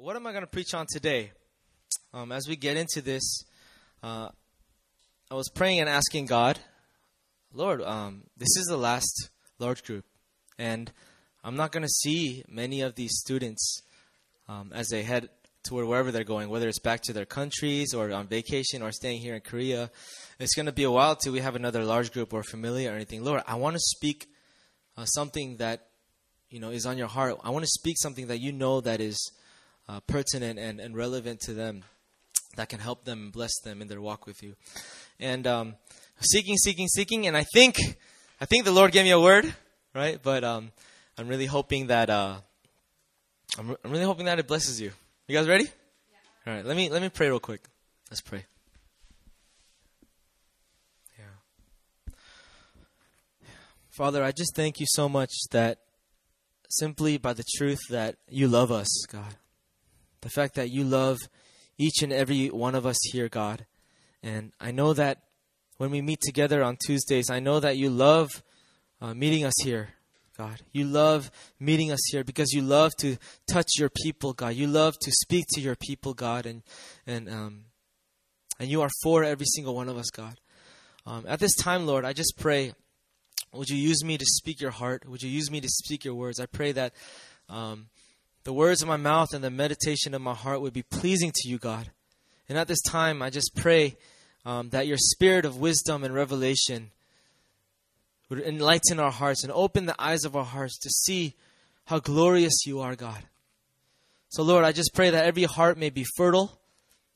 what am I going to preach on today? Um, as we get into this, uh, I was praying and asking God, Lord, um, this is the last large group, and I'm not going to see many of these students um, as they head toward wherever they're going, whether it's back to their countries or on vacation or staying here in Korea. It's going to be a while till we have another large group or familiar or anything. Lord, I want to speak uh, something that you know is on your heart. I want to speak something that you know that is uh, pertinent and, and relevant to them, that can help them and bless them in their walk with you. And um, seeking, seeking, seeking, and I think I think the Lord gave me a word, right? But um, I'm really hoping that uh, I'm, I'm really hoping that it blesses you. You guys ready? Yeah. All right. Let me let me pray real quick. Let's pray. Yeah. Father, I just thank you so much that simply by the truth that you love us, God. The fact that you love each and every one of us here, God. And I know that when we meet together on Tuesdays, I know that you love uh, meeting us here. God. You love meeting us here because you love to touch your people, God. You love to speak to your people, God, and and um, and you are for every single one of us, God. Um, at this time, Lord, I just pray, would you use me to speak your heart? Would you use me to speak your words? I pray that um, the words of my mouth and the meditation of my heart would be pleasing to you, God. And at this time, I just pray um, that your spirit of wisdom and revelation would enlighten our hearts and open the eyes of our hearts to see how glorious you are, God. So, Lord, I just pray that every heart may be fertile.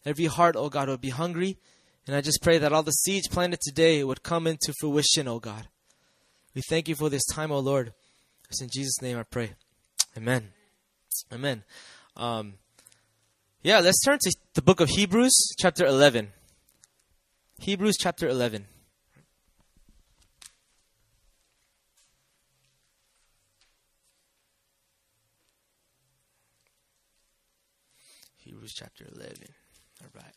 Every heart, oh God, would be hungry. And I just pray that all the seeds planted today would come into fruition, oh God. We thank you for this time, oh Lord. It's in Jesus' name I pray. Amen. Amen. Um, yeah, let's turn to the book of Hebrews, chapter 11. Hebrews, chapter 11. Hebrews chapter 11. All right.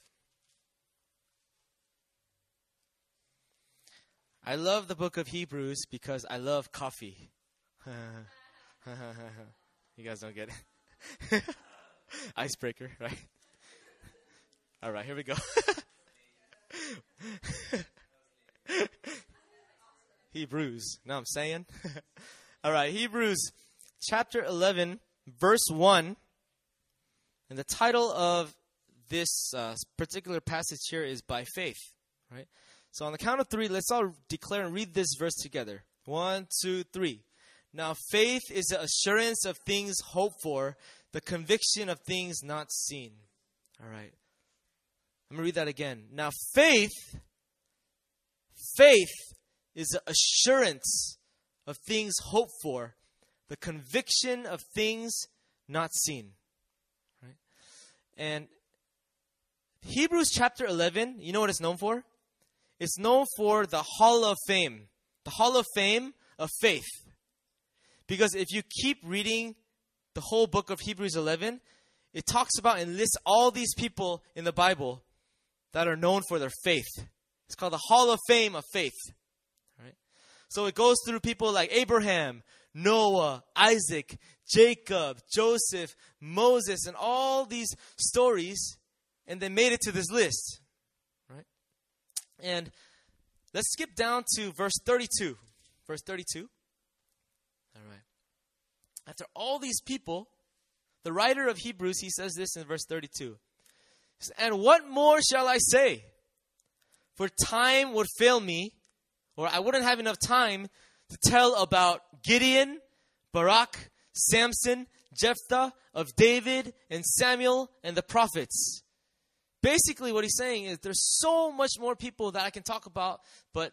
I love the book of Hebrews because I love coffee. you guys don't get it. Icebreaker, right? All right, here we go. Hebrews. Now I'm saying. All right, Hebrews chapter 11, verse 1 and the title of this uh, particular passage here is By Faith, right? So on the count of three, let's all declare and read this verse together. One, two, three. Now, faith is the assurance of things hoped for, the conviction of things not seen. All right. Going to read that again. Now, faith, faith is the assurance of things hoped for, the conviction of things not seen. And Hebrews chapter 11, you know what it's known for? It's known for the Hall of Fame, the Hall of Fame of faith. Because if you keep reading the whole book of Hebrews 11, it talks about and lists all these people in the Bible that are known for their faith. It's called the Hall of Fame of faith. Right? So it goes through people like Abraham, Noah, Isaac, Jacob, Joseph, Moses, and all these stories, and they made it to this list. Right? And let's skip down to verse 32. Verse 32. After all these people, the writer of Hebrews, he says this in verse 32. Says, and what more shall I say? For time would fail me, or I wouldn't have enough time to tell about Gideon, Barak, Samson, Jephthah, of David, and Samuel, and the prophets. Basically, what he's saying is there's so much more people that I can talk about, but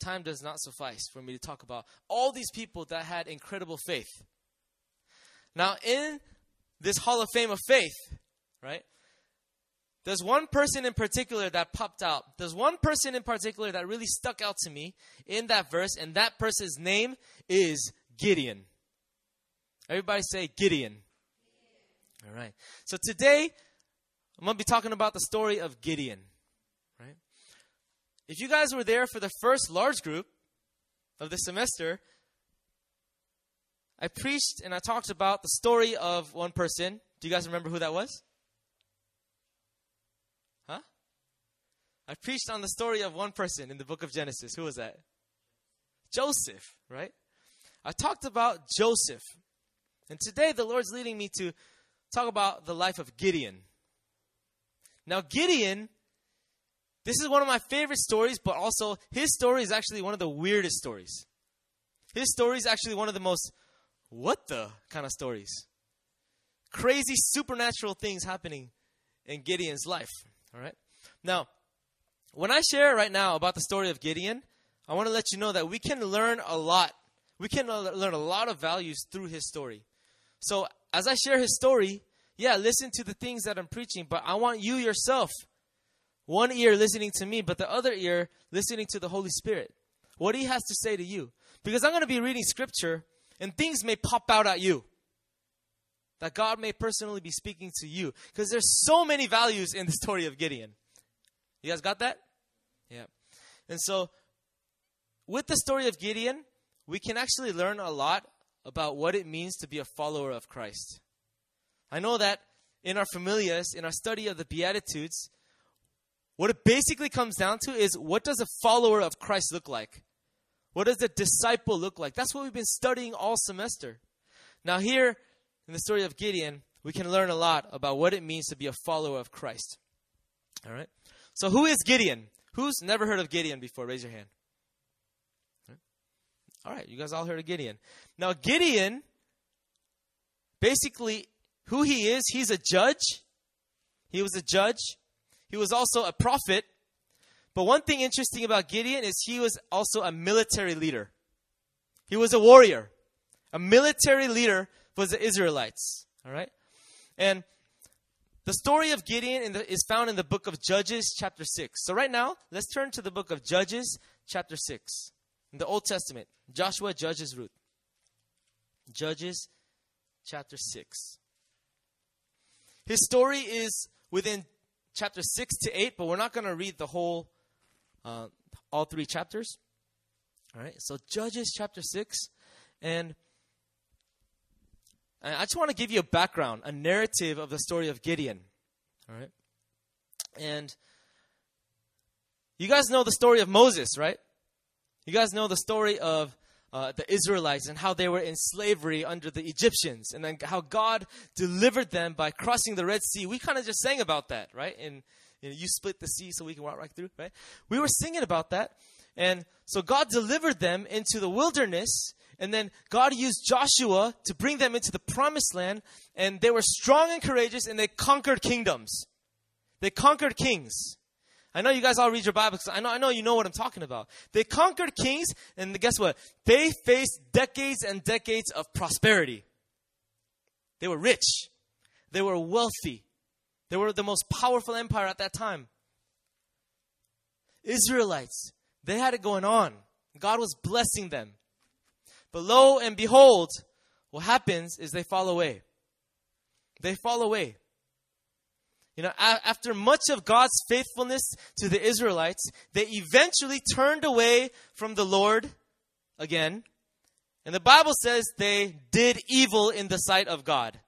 time does not suffice for me to talk about all these people that had incredible faith. Now, in this Hall of Fame of faith, right, there's one person in particular that popped out. There's one person in particular that really stuck out to me in that verse, and that person's name is Gideon. Everybody say Gideon. All right. So today, I'm going to be talking about the story of Gideon. Right? If you guys were there for the first large group of the semester, I preached and I talked about the story of one person. Do you guys remember who that was? Huh? I preached on the story of one person in the book of Genesis. Who was that? Joseph, right? I talked about Joseph. And today the Lord's leading me to talk about the life of Gideon. Now, Gideon, this is one of my favorite stories, but also his story is actually one of the weirdest stories. His story is actually one of the most what the kind of stories. Crazy supernatural things happening in Gideon's life. All right? Now, when I share right now about the story of Gideon, I want to let you know that we can learn a lot. We can learn a lot of values through his story. So, as I share his story, yeah, listen to the things that I'm preaching, but I want you yourself, one ear listening to me, but the other ear listening to the Holy Spirit. What he has to say to you. Because I'm going to be reading scripture and things may pop out at you. That God may personally be speaking to you. Because there's so many values in the story of Gideon. You guys got that? Yeah. And so, with the story of Gideon, we can actually learn a lot about what it means to be a follower of Christ. I know that in our familias, in our study of the Beatitudes, what it basically comes down to is what does a follower of Christ look like? What does a disciple look like? That's what we've been studying all semester. Now, here in the story of Gideon, we can learn a lot about what it means to be a follower of Christ. All right? So, who is Gideon? Who's never heard of Gideon before? Raise your hand. All right, you guys all heard of Gideon. Now, Gideon, basically, who he is, he's a judge. He was a judge. He was also a prophet. But one thing interesting about Gideon is he was also a military leader. He was a warrior, a military leader for the Israelites. All right? And the story of Gideon the, is found in the book of Judges, chapter 6. So, right now, let's turn to the book of Judges, chapter 6. In the Old Testament, Joshua judges Ruth. Judges, chapter 6. His story is within chapter 6 to 8, but we're not going to read the whole uh, all three chapters. All right, so Judges chapter 6. And I just want to give you a background, a narrative of the story of Gideon. All right. And you guys know the story of Moses, right? You guys know the story of uh, the Israelites and how they were in slavery under the Egyptians, and then how God delivered them by crossing the Red Sea. We kind of just sang about that, right? In you, know, you split the sea so we can walk right through, right? We were singing about that. And so God delivered them into the wilderness. And then God used Joshua to bring them into the promised land. And they were strong and courageous and they conquered kingdoms. They conquered kings. I know you guys all read your Bible I know, I know you know what I'm talking about. They conquered kings, and guess what? They faced decades and decades of prosperity. They were rich, they were wealthy, they were the most powerful empire at that time. Israelites, they had it going on. God was blessing them. But lo and behold, what happens is they fall away. They fall away. You know, after much of God's faithfulness to the Israelites, they eventually turned away from the Lord again. And the Bible says they did evil in the sight of God.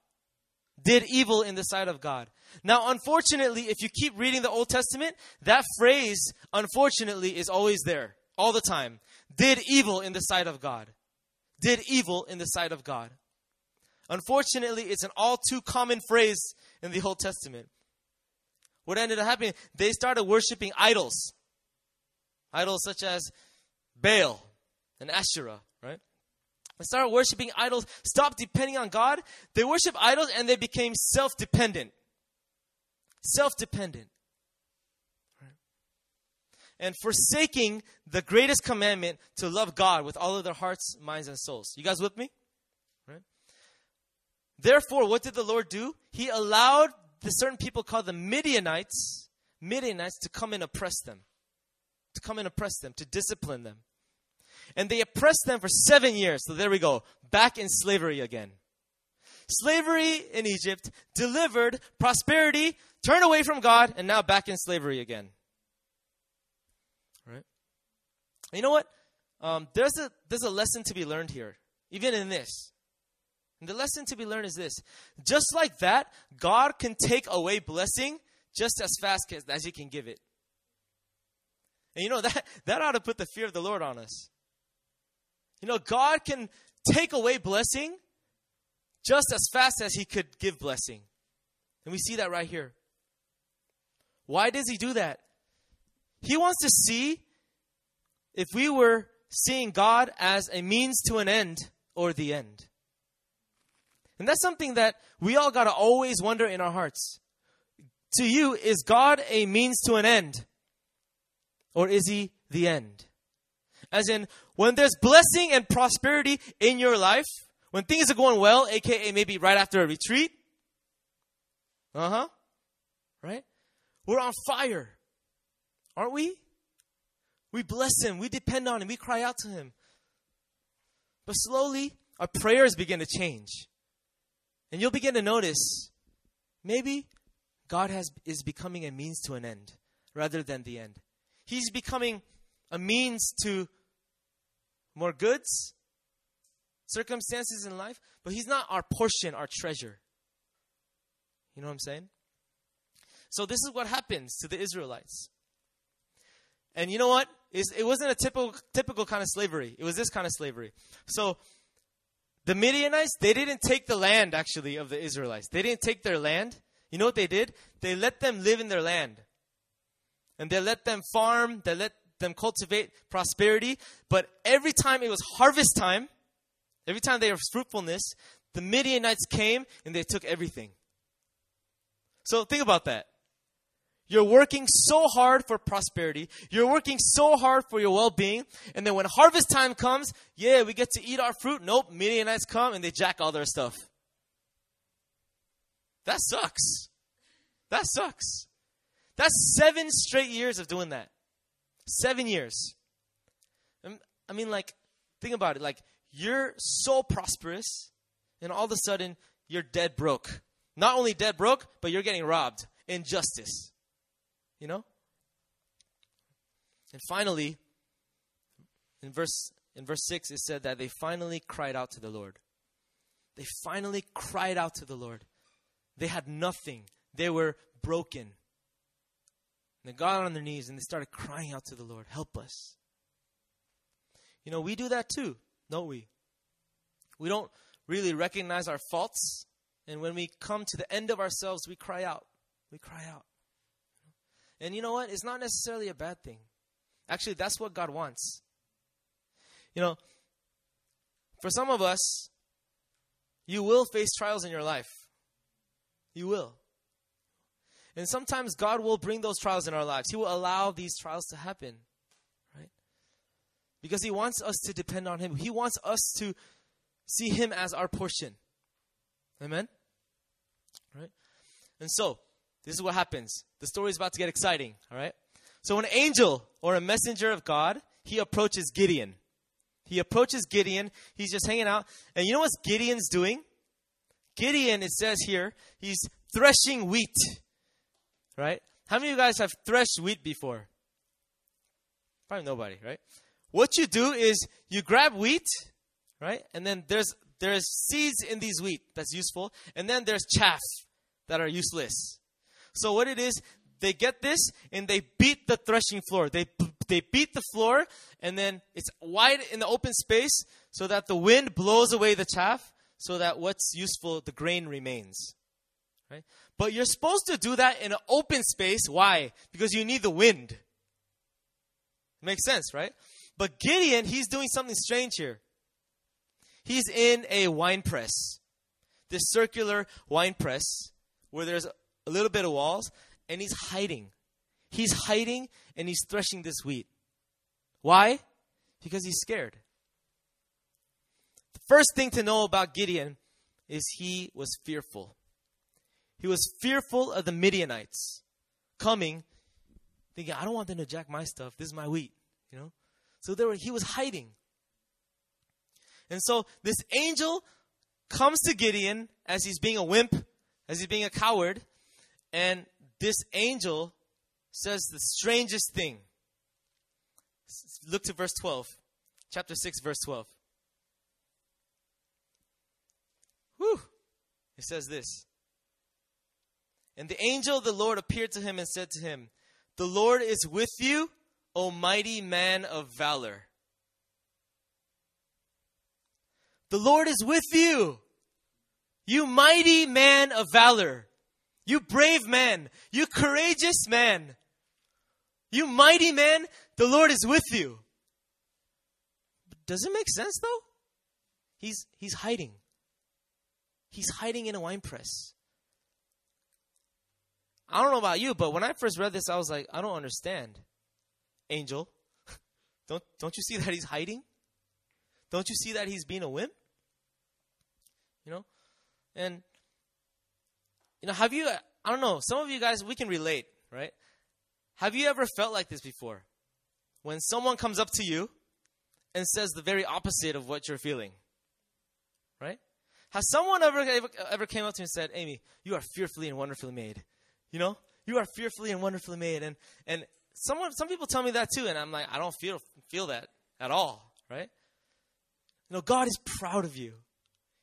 Did evil in the sight of God. Now, unfortunately, if you keep reading the Old Testament, that phrase, unfortunately, is always there, all the time. Did evil in the sight of God. Did evil in the sight of God. Unfortunately, it's an all too common phrase in the Old Testament. What ended up happening? They started worshiping idols. Idols such as Baal and Asherah, started worshiping idols, stop depending on God. They worship idols and they became self dependent self dependent. And forsaking the greatest commandment to love God with all of their hearts, minds, and souls. You guys with me? Right? Therefore, what did the Lord do? He allowed the certain people called the Midianites, Midianites to come and oppress them. To come and oppress them, to discipline them. And they oppressed them for seven years. So there we go. Back in slavery again. Slavery in Egypt delivered prosperity turned away from God, and now back in slavery again. Right? You know what? Um, there's a there's a lesson to be learned here, even in this. And the lesson to be learned is this just like that, God can take away blessing just as fast as, as He can give it. And you know, that, that ought to put the fear of the Lord on us. You know, God can take away blessing just as fast as He could give blessing. And we see that right here. Why does He do that? He wants to see if we were seeing God as a means to an end or the end. And that's something that we all got to always wonder in our hearts. To you, is God a means to an end? Or is he the end? As in, when there's blessing and prosperity in your life, when things are going well, aka maybe right after a retreat, uh huh, right? We're on fire, aren't we? We bless Him, we depend on Him, we cry out to Him. But slowly, our prayers begin to change. And you'll begin to notice maybe God has, is becoming a means to an end rather than the end. He's becoming a means to more goods, circumstances in life, but He's not our portion, our treasure. You know what I'm saying? So, this is what happens to the Israelites. And you know what? it wasn't a typical, typical kind of slavery. It was this kind of slavery. So, the Midianites, they didn't take the land, actually, of the Israelites. They didn't take their land. You know what they did? They let them live in their land and they let them farm, they let them cultivate prosperity. But every time it was harvest time, every time they was fruitfulness, the Midianites came and they took everything. So think about that. You're working so hard for prosperity. You're working so hard for your well being. And then when harvest time comes, yeah, we get to eat our fruit. Nope, Midianites come and they jack all their stuff. That sucks. That sucks. That's seven straight years of doing that. Seven years. Um, I mean, like, think about it. Like, you're so prosperous, and all of a sudden, you're dead broke. Not only dead broke, but you're getting robbed. Injustice. You know? And finally, in verse in verse 6 it said that they finally cried out to the Lord. They finally cried out to the Lord. They had nothing. They were broken. And they got on their knees and they started crying out to the Lord, Help us. You know, we do that too, don't we? We don't really recognize our faults. And when we come to the end of ourselves, we cry out. We cry out. And you know what? It's not necessarily a bad thing. Actually, that's what God wants. You know, for some of us, you will face trials in your life. You will. And sometimes God will bring those trials in our lives. He will allow these trials to happen, right? Because He wants us to depend on Him. He wants us to see Him as our portion. Amen? Right? And so, this is what happens. The story is about to get exciting, all right? So, an angel or a messenger of God, he approaches Gideon. He approaches Gideon. He's just hanging out. And you know what Gideon's doing? Gideon, it says here, he's threshing wheat right? How many of you guys have threshed wheat before? Probably nobody, right? What you do is you grab wheat, right? And then there's there's seeds in these wheat that's useful, and then there's chaff that are useless. So what it is, they get this and they beat the threshing floor. They they beat the floor, and then it's wide in the open space so that the wind blows away the chaff, so that what's useful, the grain remains. Right? But you're supposed to do that in an open space. Why? Because you need the wind. Makes sense, right? But Gideon, he's doing something strange here. He's in a wine press, this circular wine press where there's a little bit of walls, and he's hiding. He's hiding and he's threshing this wheat. Why? Because he's scared. The first thing to know about Gideon is he was fearful. He was fearful of the Midianites coming, thinking, I don't want them to jack my stuff. This is my wheat, you know? So there were, he was hiding. And so this angel comes to Gideon as he's being a wimp, as he's being a coward, and this angel says the strangest thing. Look to verse 12, chapter 6, verse 12. It says this. And the angel of the Lord appeared to him and said to him, The Lord is with you, O mighty man of valor. The Lord is with you, you mighty man of valor. You brave man, you courageous man, you mighty man, the Lord is with you. Does it make sense though? He's, he's hiding. He's hiding in a wine press. I don't know about you, but when I first read this, I was like, I don't understand. Angel, don't, don't you see that he's hiding? Don't you see that he's being a wimp? You know? And, you know, have you, I don't know, some of you guys, we can relate, right? Have you ever felt like this before? When someone comes up to you and says the very opposite of what you're feeling, right? Has someone ever, ever, ever came up to me and said, Amy, you are fearfully and wonderfully made? You know, you are fearfully and wonderfully made. And, and someone, some people tell me that too. And I'm like, I don't feel, feel that at all, right? You know, God is proud of you.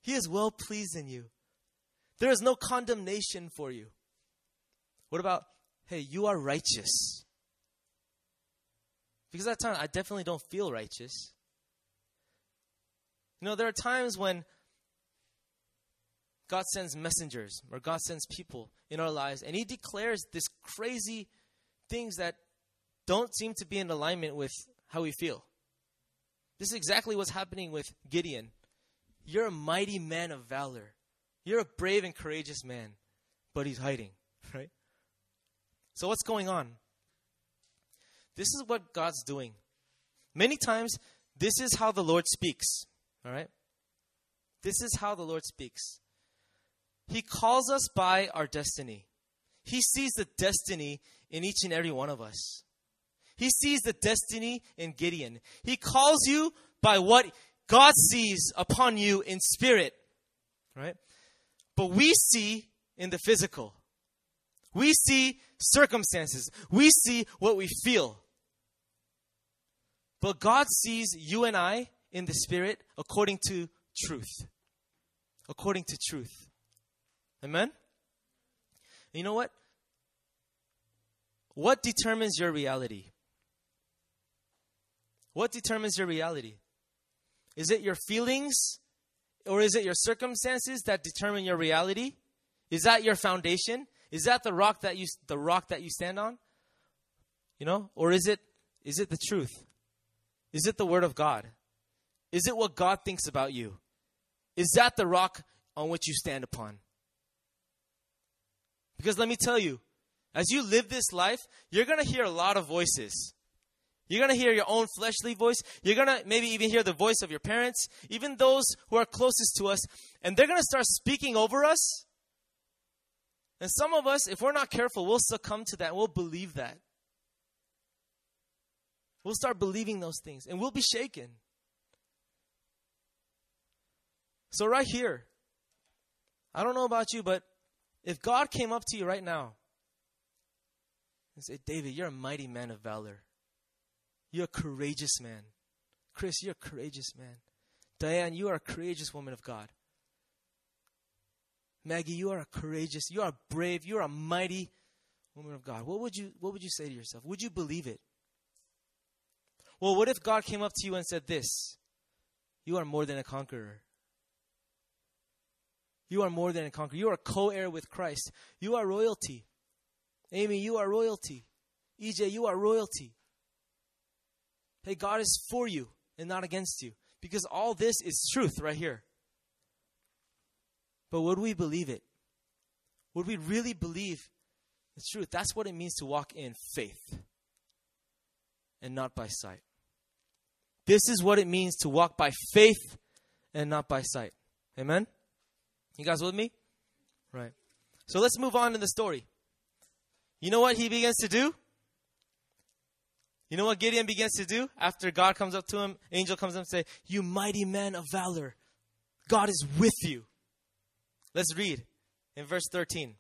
He is well pleased in you. There is no condemnation for you. What about, hey, you are righteous? Because at times I definitely don't feel righteous. You know, there are times when God sends messengers or God sends people in our lives and He declares this crazy things that don't seem to be in alignment with how we feel. This is exactly what's happening with Gideon. You're a mighty man of valor. You're a brave and courageous man, but he's hiding, right? So, what's going on? This is what God's doing. Many times, this is how the Lord speaks, all right? This is how the Lord speaks. He calls us by our destiny. He sees the destiny in each and every one of us. He sees the destiny in Gideon. He calls you by what God sees upon you in spirit, right? But we see in the physical. We see circumstances. We see what we feel. But God sees you and I in the spirit according to truth. According to truth. Amen? You know what? What determines your reality? What determines your reality? Is it your feelings or is it your circumstances that determine your reality? Is that your foundation? Is that the rock that you the rock that you stand on? You know, or is it is it the truth? Is it the word of God? Is it what God thinks about you? Is that the rock on which you stand upon? Because let me tell you, as you live this life, you're going to hear a lot of voices. You're going to hear your own fleshly voice. You're going to maybe even hear the voice of your parents, even those who are closest to us, and they're going to start speaking over us. And some of us, if we're not careful, we'll succumb to that. We'll believe that. We'll start believing those things and we'll be shaken. So, right here, I don't know about you, but if God came up to you right now and said, David, you're a mighty man of valor. You're a courageous man. Chris, you're a courageous man. Diane, you are a courageous woman of God. Maggie, you are a courageous, you are brave, you are a mighty woman of God. What would you what would you say to yourself? Would you believe it? Well, what if God came up to you and said this? You are more than a conqueror. You are more than a conqueror. You are co-heir with Christ. You are royalty. Amy, you are royalty. EJ, you are royalty. Hey, God is for you and not against you. Because all this is truth right here. But would we believe it? Would we really believe the truth? That's what it means to walk in faith and not by sight. This is what it means to walk by faith and not by sight. Amen? You guys with me? Right. So let's move on in the story. You know what he begins to do? You know what Gideon begins to do after God comes up to him, angel comes up and say, "You mighty man of valor, God is with you." Let's read in verse 13.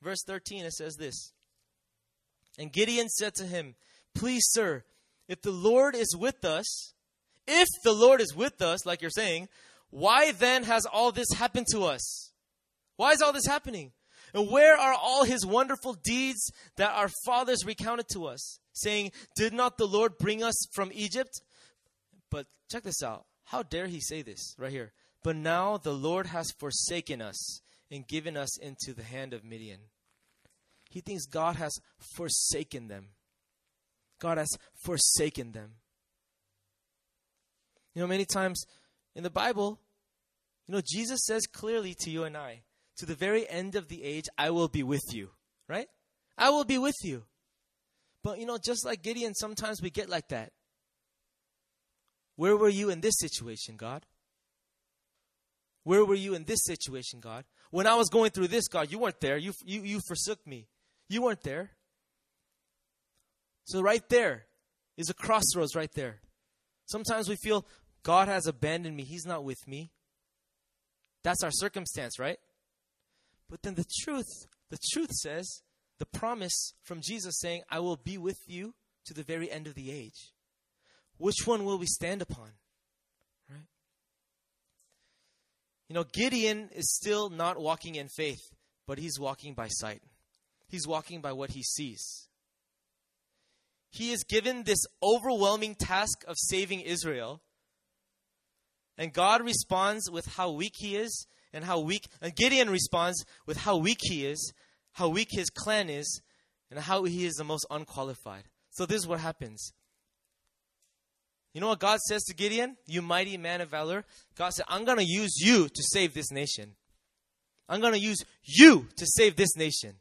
Verse 13 it says this. And Gideon said to him, "Please, sir, if the Lord is with us, if the Lord is with us, like you're saying, Why then has all this happened to us? Why is all this happening? And where are all his wonderful deeds that our fathers recounted to us, saying, Did not the Lord bring us from Egypt? But check this out. How dare he say this right here? But now the Lord has forsaken us and given us into the hand of Midian. He thinks God has forsaken them. God has forsaken them. You know, many times in the Bible, you know, Jesus says clearly to you and I, to the very end of the age, I will be with you, right? I will be with you. But, you know, just like Gideon, sometimes we get like that. Where were you in this situation, God? Where were you in this situation, God? When I was going through this, God, you weren't there. You, you, you forsook me. You weren't there. So, right there is a crossroads right there. Sometimes we feel God has abandoned me. He's not with me. That's our circumstance, right? But then the truth, the truth says, the promise from Jesus saying, I will be with you to the very end of the age. Which one will we stand upon? Right? You know, Gideon is still not walking in faith, but he's walking by sight. He's walking by what he sees. He is given this overwhelming task of saving Israel. And God responds with how weak he is and how weak, and Gideon responds with how weak he is, how weak his clan is, and how he is the most unqualified. So this is what happens. You know what God says to Gideon? You mighty man of valor. God said, I'm going to use you to save this nation. I'm going to use you to save this nation.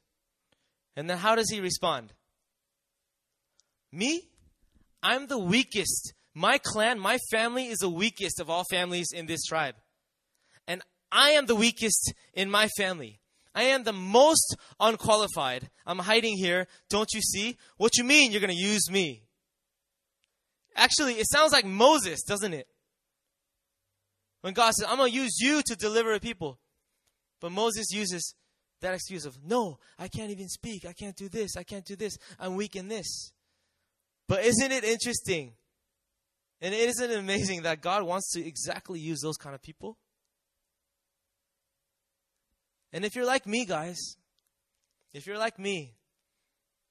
And then how does he respond? Me? I'm the weakest. My clan, my family is the weakest of all families in this tribe. And I am the weakest in my family. I am the most unqualified. I'm hiding here. Don't you see? What you mean you're going to use me? Actually, it sounds like Moses, doesn't it? When God says, I'm going to use you to deliver a people. But Moses uses that excuse of, no, I can't even speak. I can't do this. I can't do this. I'm weak in this. But isn't it interesting? And isn't it amazing that God wants to exactly use those kind of people? And if you're like me, guys, if you're like me,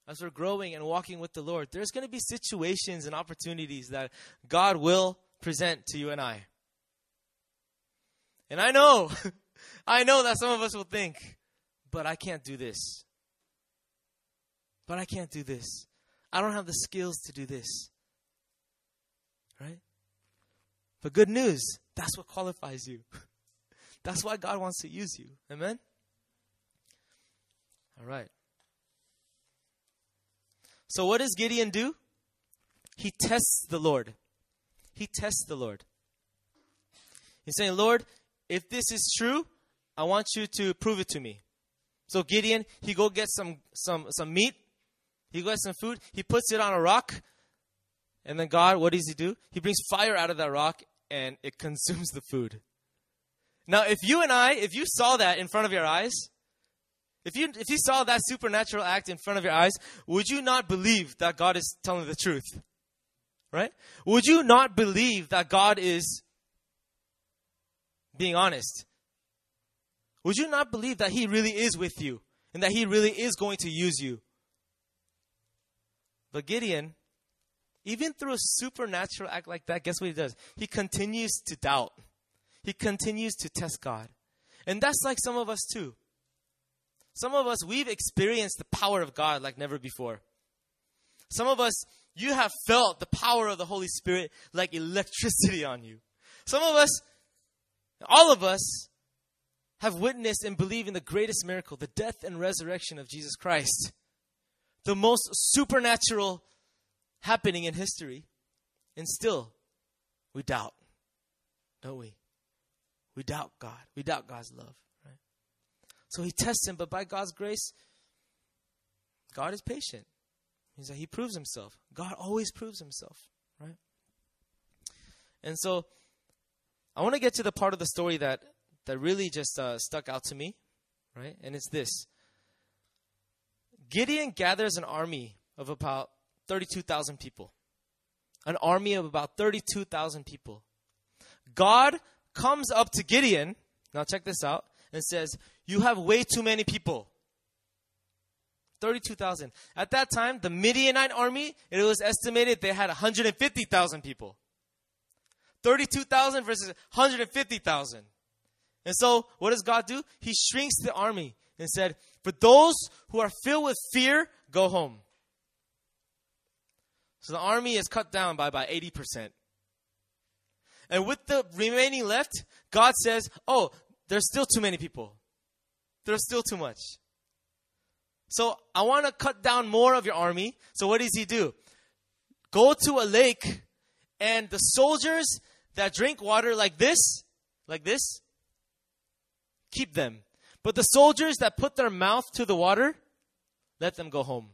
as we're growing and walking with the Lord, there's going to be situations and opportunities that God will present to you and I. And I know, I know that some of us will think, but I can't do this. But I can't do this. I don't have the skills to do this. Right? But good news, that's what qualifies you. that's why God wants to use you. Amen? All right. So, what does Gideon do? He tests the Lord. He tests the Lord. He's saying, Lord, if this is true, I want you to prove it to me. So Gideon, he go get some some some meat he gets some food, he puts it on a rock, and then God, what does he do? He brings fire out of that rock and it consumes the food. Now, if you and I, if you saw that in front of your eyes, if you if you saw that supernatural act in front of your eyes, would you not believe that God is telling the truth? Right? Would you not believe that God is being honest? Would you not believe that he really is with you and that he really is going to use you? But Gideon, even through a supernatural act like that, guess what he does? He continues to doubt. He continues to test God. And that's like some of us too. Some of us, we've experienced the power of God like never before. Some of us, you have felt the power of the Holy Spirit like electricity on you. Some of us, all of us, have witnessed and believe in the greatest miracle, the death and resurrection of Jesus Christ the most supernatural happening in history. And still, we doubt, don't we? We doubt God. We doubt God's love, right? So he tests him, but by God's grace, God is patient. He's like, he proves himself. God always proves himself, right? And so, I want to get to the part of the story that that really just uh, stuck out to me, right? And it's this: Gideon gathers an army of about 32,000 people. An army of about 32,000 people. God comes up to Gideon. Now check this out and says, "You have way too many people." 32,000. At that time, the Midianite army, it was estimated they had 150,000 people. 32,000 versus 150,000. And so, what does God do? He shrinks the army and said, For those who are filled with fear, go home. So the army is cut down by about 80%. And with the remaining left, God says, Oh, there's still too many people. There's still too much. So I want to cut down more of your army. So what does he do? Go to a lake, and the soldiers that drink water like this, like this, keep them. But the soldiers that put their mouth to the water, let them go home.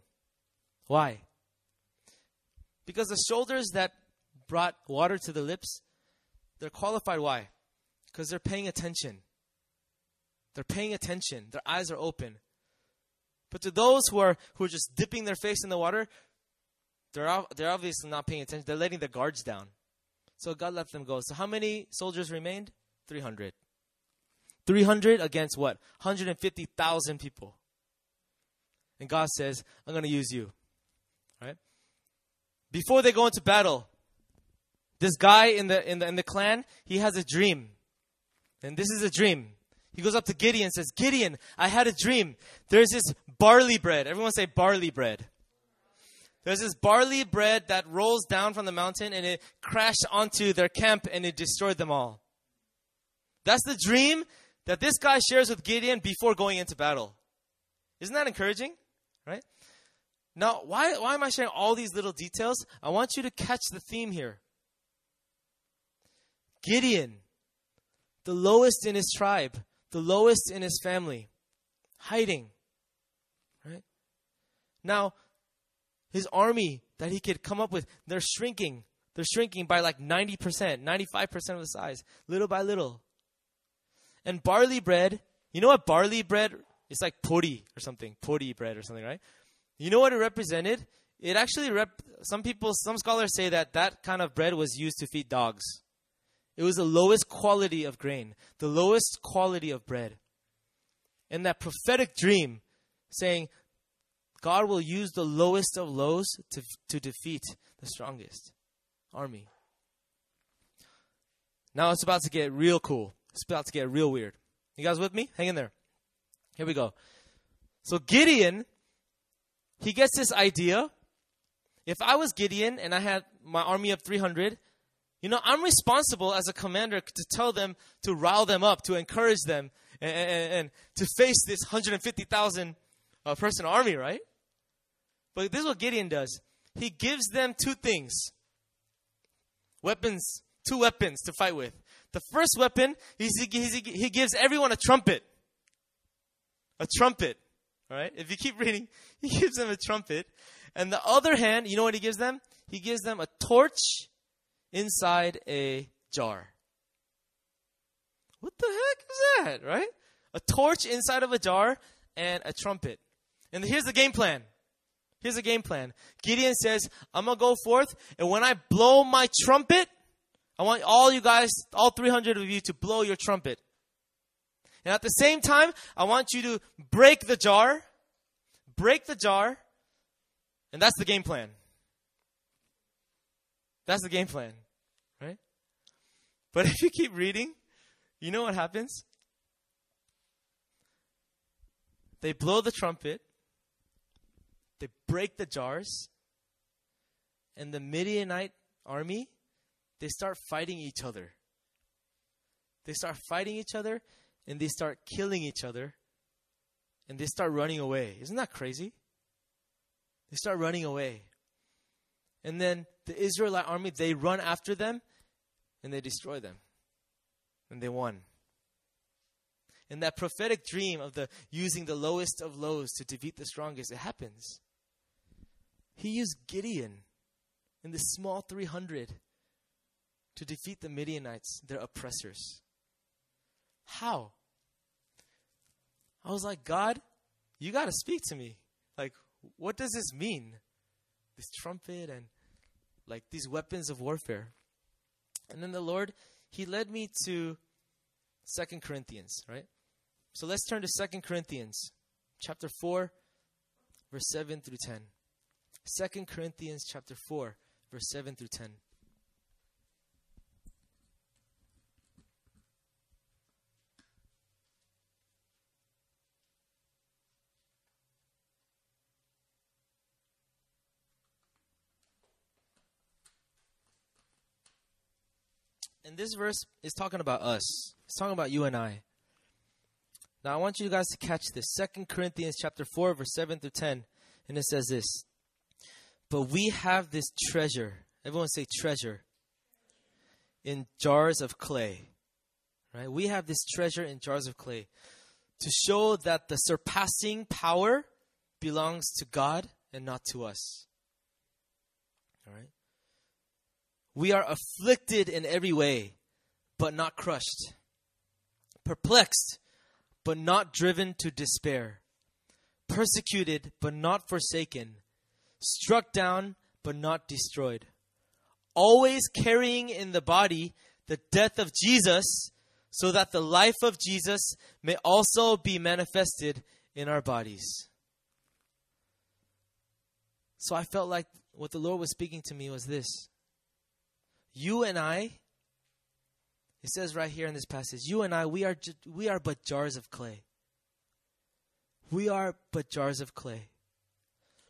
Why? Because the soldiers that brought water to the lips, they're qualified. Why? Because they're paying attention. They're paying attention. Their eyes are open. But to those who are who are just dipping their face in the water, they're they're obviously not paying attention. They're letting the guards down. So God let them go. So how many soldiers remained? 300. 300 against what? 150,000 people. And God says, I'm going to use you. Right? Before they go into battle, this guy in the, in the in the clan, he has a dream. And this is a dream. He goes up to Gideon and says, Gideon, I had a dream. There's this barley bread. Everyone say barley bread. There's this barley bread that rolls down from the mountain and it crashed onto their camp and it destroyed them all. That's the dream that this guy shares with Gideon before going into battle. Isn't that encouraging? Right? Now, why, why am I sharing all these little details? I want you to catch the theme here. Gideon, the lowest in his tribe, the lowest in his family, hiding. Right? Now, his army that he could come up with, they're shrinking. They're shrinking by like 90%, 95% of the size, little by little. And barley bread, you know what barley bread? It's like puri or something, puri bread or something, right? You know what it represented? It actually rep. Some people, some scholars say that that kind of bread was used to feed dogs. It was the lowest quality of grain, the lowest quality of bread. And that prophetic dream saying, God will use the lowest of lows to, to defeat the strongest army. Now it's about to get real cool. It's about to get real weird. You guys with me? Hang in there. Here we go. So Gideon, he gets this idea. If I was Gideon and I had my army of 300, you know, I'm responsible as a commander to tell them to rile them up, to encourage them, and, and, and to face this 150,000 uh, person army, right? But this is what Gideon does. He gives them two things weapons, two weapons to fight with. The first weapon, he, he gives everyone a trumpet. A trumpet. All right? If you keep reading, he gives them a trumpet. And the other hand, you know what he gives them? He gives them a torch inside a jar. What the heck is that, right? A torch inside of a jar and a trumpet. And here's the game plan. Here's the game plan. Gideon says, I'm going to go forth, and when I blow my trumpet, I want all you guys, all 300 of you, to blow your trumpet. And at the same time, I want you to break the jar, break the jar, and that's the game plan. That's the game plan, right? But if you keep reading, you know what happens? They blow the trumpet, they break the jars, and the Midianite army, they start fighting each other. They start fighting each other, and they start killing each other, and they start running away. Isn't that crazy? They start running away. And then the Israelite army, they run after them, and they destroy them. And they won. And that prophetic dream of the using the lowest of lows to defeat the strongest, it happens. He used Gideon in the small 300 to defeat the Midianites, their oppressors. How? I was like, God, you got to speak to me. Like, what does this mean? This trumpet and like these weapons of warfare. And then the Lord, He led me to Second Corinthians, right? So let's turn to Second Corinthians chapter 4 verse 7 through 10. Second Corinthians chapter 4 verse 7 through 10. This verse is talking about us. It's talking about you and I. Now I want you guys to catch this. Second Corinthians chapter 4, verse 7 through 10. And it says this. But we have this treasure. Everyone say treasure. In jars of clay. Right? We have this treasure in jars of clay to show that the surpassing power belongs to God and not to us. All right? We are afflicted in every way, but not crushed. Perplexed, but not driven to despair. Persecuted, but not forsaken. Struck down, but not destroyed. Always carrying in the body the death of Jesus, so that the life of Jesus may also be manifested in our bodies. So I felt like what the Lord was speaking to me was this you and I, it says right here in this passage, you and I, we are, ju- we are but jars of clay. We are but jars of clay.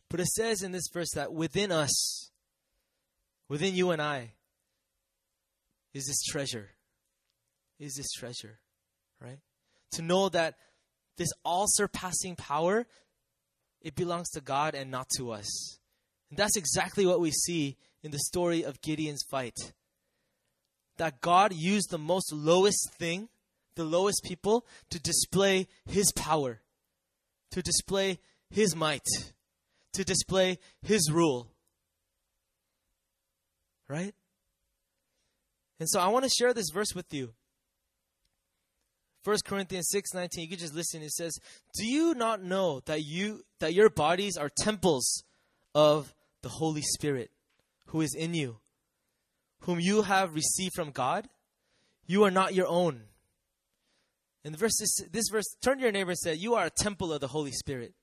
But it says in this verse that within us, within you and I, is this treasure. Is this treasure, right? To know that this all surpassing power, it belongs to God and not to us. And that's exactly what we see in the story of Gideon's fight that God used the most lowest thing, the lowest people, to display His power, to display His might, to display His rule. Right? And so I want to share this verse with you. 1 Corinthians 6 19, you can just listen. It says, Do you not know that you that your bodies are temples of the Holy Spirit who is in you? Whom you have received from God, you are not your own. And the verse is, this verse, turn to your neighbor and say, You are a temple of the Holy Spirit.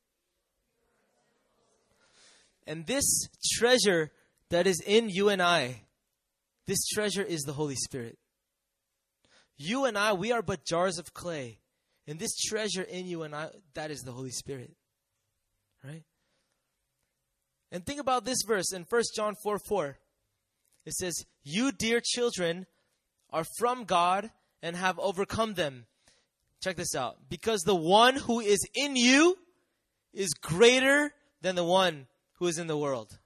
And this treasure that is in you and I, this treasure is the Holy Spirit. You and I, we are but jars of clay. And this treasure in you and I, that is the Holy Spirit. Right? And think about this verse in 1 John 4 4. It says, You, dear children, are from God and have overcome them. Check this out. Because the one who is in you is greater than the one who is in the world.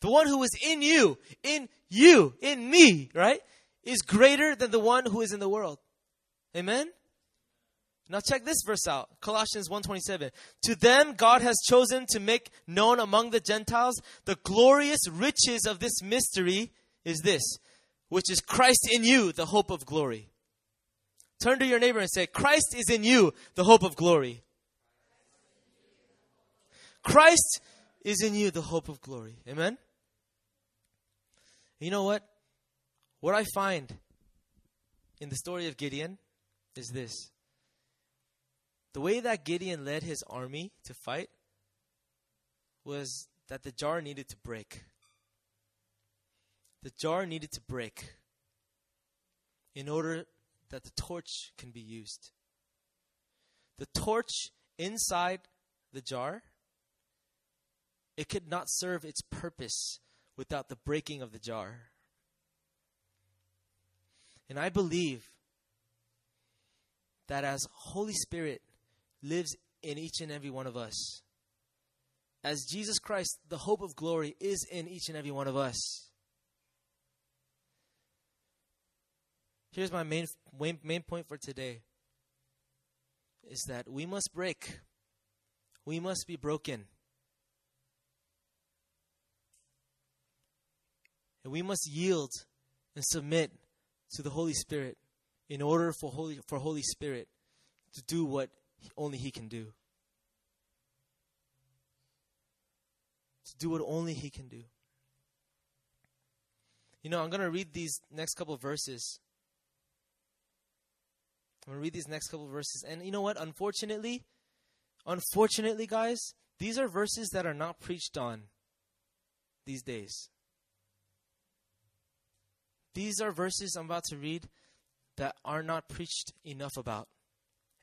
The one who is in you, in you, in me, right, is greater than the one who is in the world. Amen? Now check this verse out. Colossians 1:27. To them God has chosen to make known among the Gentiles the glorious riches of this mystery is this, which is Christ in you, the hope of glory. Turn to your neighbor and say, Christ is in you, the hope of glory. Christ is in you, the hope of glory. Amen? You know what? What I find in the story of Gideon is this the way that Gideon led his army to fight was that the jar needed to break. The jar needed to break in order that the torch can be used. The torch inside the jar, it could not serve its purpose without the breaking of the jar. And I believe that as Holy Spirit lives in each and every one of us. As Jesus Christ, the hope of glory, is in each and every one of us. Here's my main, main, main point for today is that we must break. We must be broken. And we must yield and submit to the Holy Spirit in order for Holy, for Holy Spirit to do what only He can do. To do what only He can do. You know, I'm going to read these next couple verses. I'm going to read these next couple verses. And you know what? Unfortunately, unfortunately, guys, these are verses that are not preached on these days. These are verses I'm about to read that are not preached enough about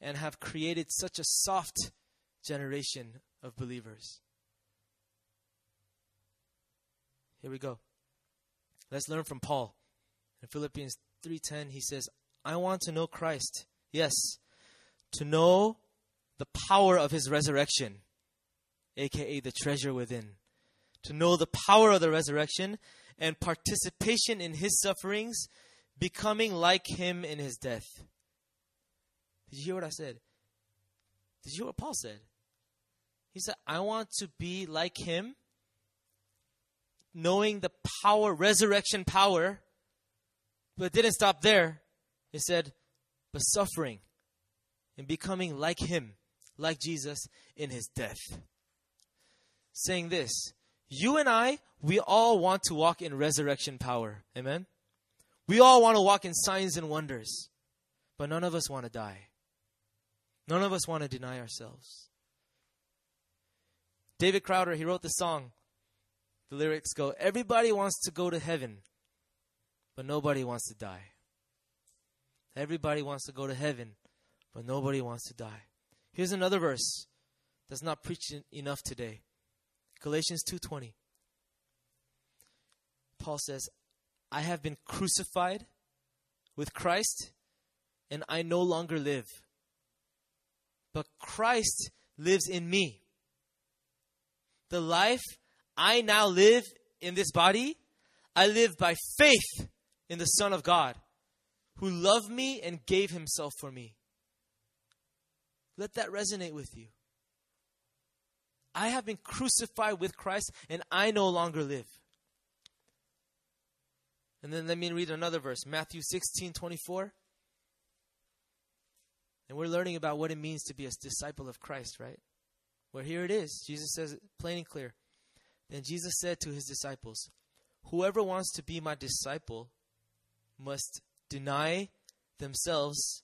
and have created such a soft generation of believers. Here we go. Let's learn from Paul. In Philippians 3:10 he says, "I want to know Christ. Yes, to know the power of his resurrection, aka the treasure within. To know the power of the resurrection and participation in his sufferings, becoming like him in his death." Did you hear what I said? Did you hear what Paul said? He said, I want to be like him, knowing the power, resurrection power, but it didn't stop there. He said, but suffering and becoming like him, like Jesus in his death. Saying this, you and I, we all want to walk in resurrection power. Amen? We all want to walk in signs and wonders, but none of us want to die. None of us want to deny ourselves. David Crowder, he wrote the song. The lyrics go Everybody wants to go to heaven, but nobody wants to die. Everybody wants to go to heaven, but nobody wants to die. Here's another verse that's not preached enough today. Galatians 2:20. Paul says, "I have been crucified with Christ, and I no longer live, but Christ lives in me. The life I now live in this body, I live by faith in the Son of God, who loved me and gave himself for me. Let that resonate with you. I have been crucified with Christ and I no longer live. And then let me read another verse Matthew 16 24. And we're learning about what it means to be a disciple of Christ, right? Well, here it is. Jesus says it plain and clear. Then Jesus said to his disciples, Whoever wants to be my disciple must deny themselves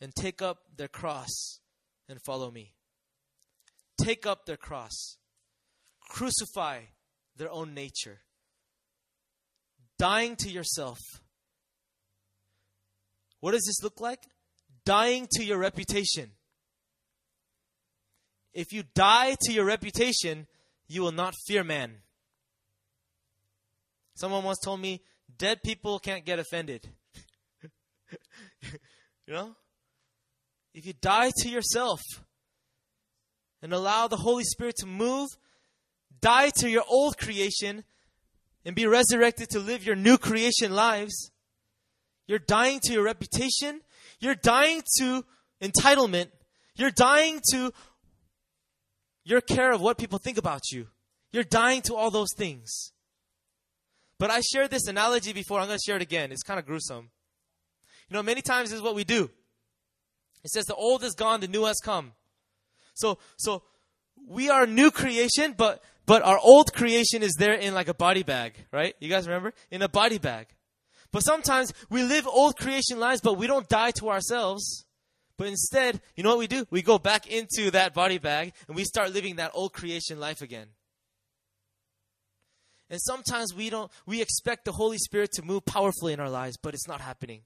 and take up their cross and follow me. Take up their cross, crucify their own nature, dying to yourself. What does this look like? Dying to your reputation. If you die to your reputation, you will not fear man. Someone once told me, dead people can't get offended. you know? If you die to yourself and allow the Holy Spirit to move, die to your old creation and be resurrected to live your new creation lives, you're dying to your reputation you're dying to entitlement. You're dying to your care of what people think about you. You're dying to all those things. But I shared this analogy before. I'm going to share it again. It's kind of gruesome. You know, many times is what we do. It says the old is gone, the new has come. So, so we are new creation, but but our old creation is there in like a body bag, right? You guys remember? In a body bag. But sometimes we live old creation lives, but we don't die to ourselves. But instead, you know what we do? We go back into that body bag and we start living that old creation life again. And sometimes we don't we expect the Holy Spirit to move powerfully in our lives, but it's not happening.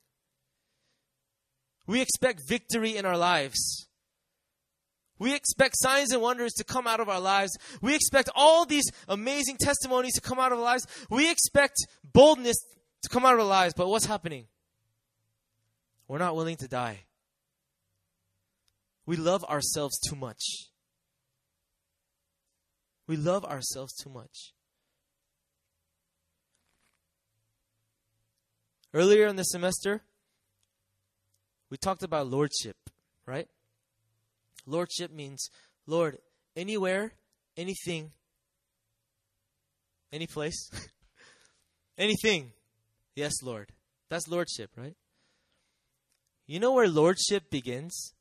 We expect victory in our lives. We expect signs and wonders to come out of our lives. We expect all these amazing testimonies to come out of our lives. We expect boldness to come out of our lives, but what's happening? We're not willing to die. We love ourselves too much. We love ourselves too much. Earlier in the semester, we talked about lordship, right? Lordship means, Lord, anywhere, anything, any place, anything Yes, Lord. That's lordship, right? You know where lordship begins?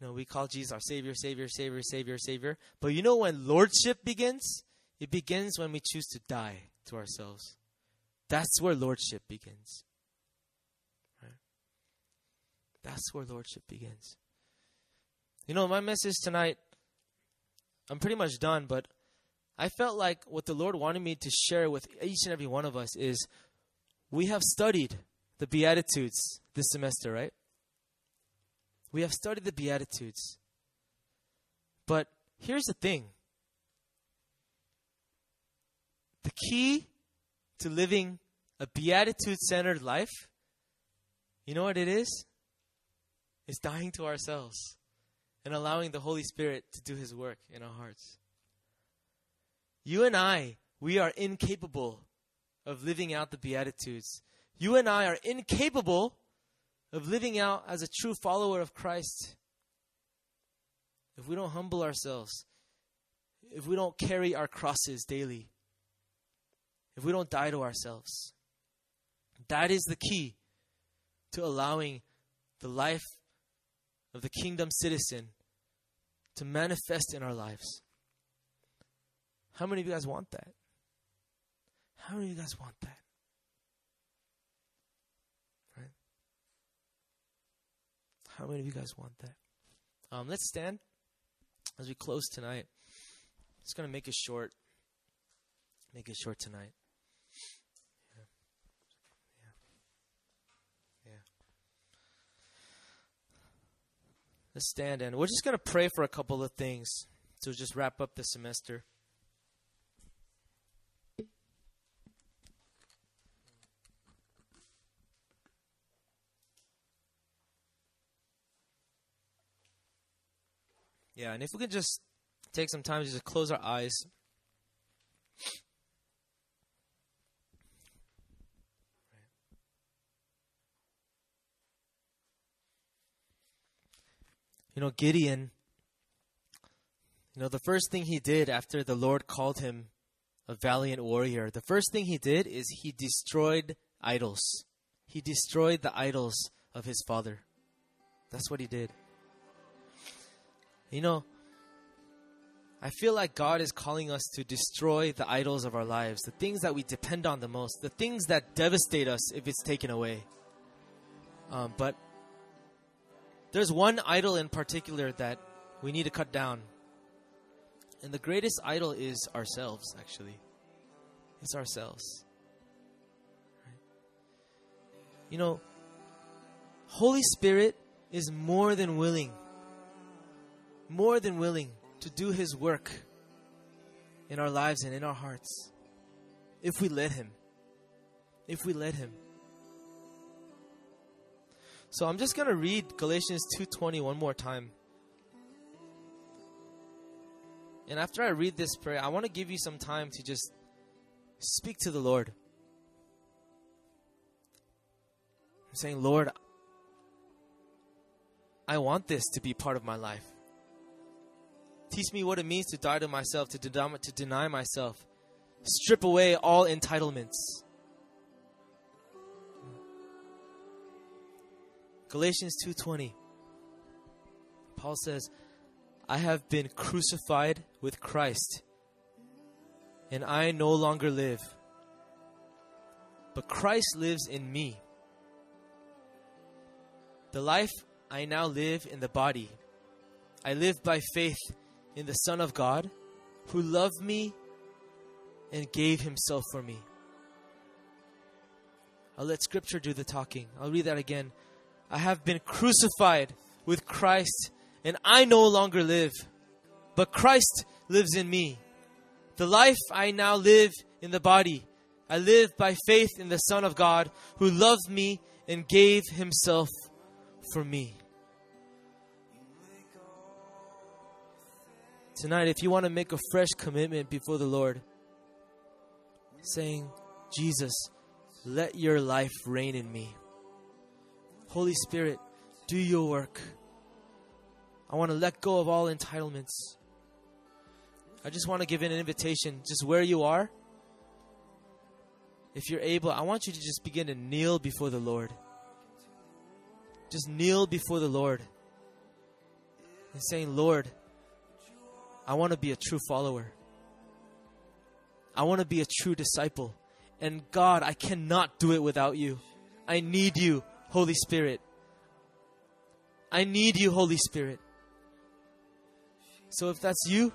You know, we call Jesus our Savior, Savior, Savior, Savior, Savior. But you know when lordship begins? It begins when we choose to die to ourselves. That's where lordship begins. That's where lordship begins. You know, my message tonight, I'm pretty much done, but I felt like what the Lord wanted me to share with each and every one of us is we have studied the Beatitudes this semester, right? We have studied the Beatitudes. But here's the thing the key to living a beatitude centered life, you know what it is? It's dying to ourselves and allowing the Holy Spirit to do His work in our hearts. You and I, we are incapable of living out the Beatitudes. You and I are incapable of living out as a true follower of Christ if we don't humble ourselves, if we don't carry our crosses daily, if we don't die to ourselves. That is the key to allowing the life of the kingdom citizen to manifest in our lives. How many of you guys want that? How many of you guys want that? Right? How many of you guys want that? Um, let's stand as we close tonight. Just going to make it short. Make it short tonight. Let's stand and we're just going to pray for a couple of things to just wrap up the semester. Yeah, and if we could just take some time to just close our eyes. You know, Gideon, you know, the first thing he did after the Lord called him a valiant warrior, the first thing he did is he destroyed idols. He destroyed the idols of his father. That's what he did. You know, I feel like God is calling us to destroy the idols of our lives, the things that we depend on the most, the things that devastate us if it's taken away. Um, but there's one idol in particular that we need to cut down. And the greatest idol is ourselves, actually. It's ourselves. Right? You know, Holy Spirit is more than willing more than willing to do His work in our lives and in our hearts if we let Him. If we let Him. So I'm just going to read Galatians 2:20 one more time. And after I read this prayer, I want to give you some time to just speak to the Lord. I'm saying, Lord, I want this to be part of my life. Teach me what it means to die to myself, to, deny, to deny myself, strip away all entitlements. Galatians 2:20 Paul says, "I have been crucified with Christ, and I no longer live, but Christ lives in me. The life I now live in the body, I live by faith in the Son of God who loved me and gave himself for me. I'll let Scripture do the talking. I'll read that again. I have been crucified with Christ, and I no longer live, but Christ lives in me. The life I now live in the body, I live by faith in the Son of God who loved me and gave himself for me. Tonight, if you want to make a fresh commitment before the Lord, saying, Jesus, let your life reign in me. Holy Spirit, do your work. I want to let go of all entitlements. I just want to give an invitation, just where you are. If you're able, I want you to just begin to kneel before the Lord. Just kneel before the Lord and saying, Lord, I want to be a true follower. I want to be a true disciple. And God, I cannot do it without you. I need you, Holy Spirit. I need you, Holy Spirit. So if that's you,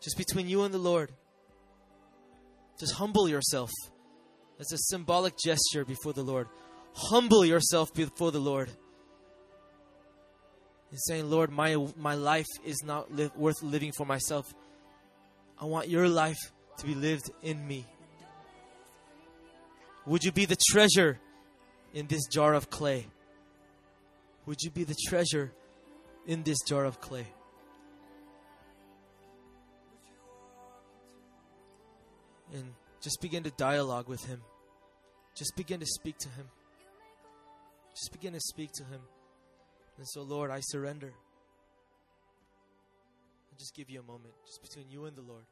just between you and the Lord, just humble yourself. It's a symbolic gesture before the Lord. Humble yourself before the Lord. And saying, Lord, my, my life is not li- worth living for myself. I want your life to be lived in me. Would you be the treasure in this jar of clay? Would you be the treasure in this jar of clay? And just begin to dialogue with Him. Just begin to speak to Him. Just begin to speak to Him. And so, Lord, I surrender. I just give you a moment, just between you and the Lord.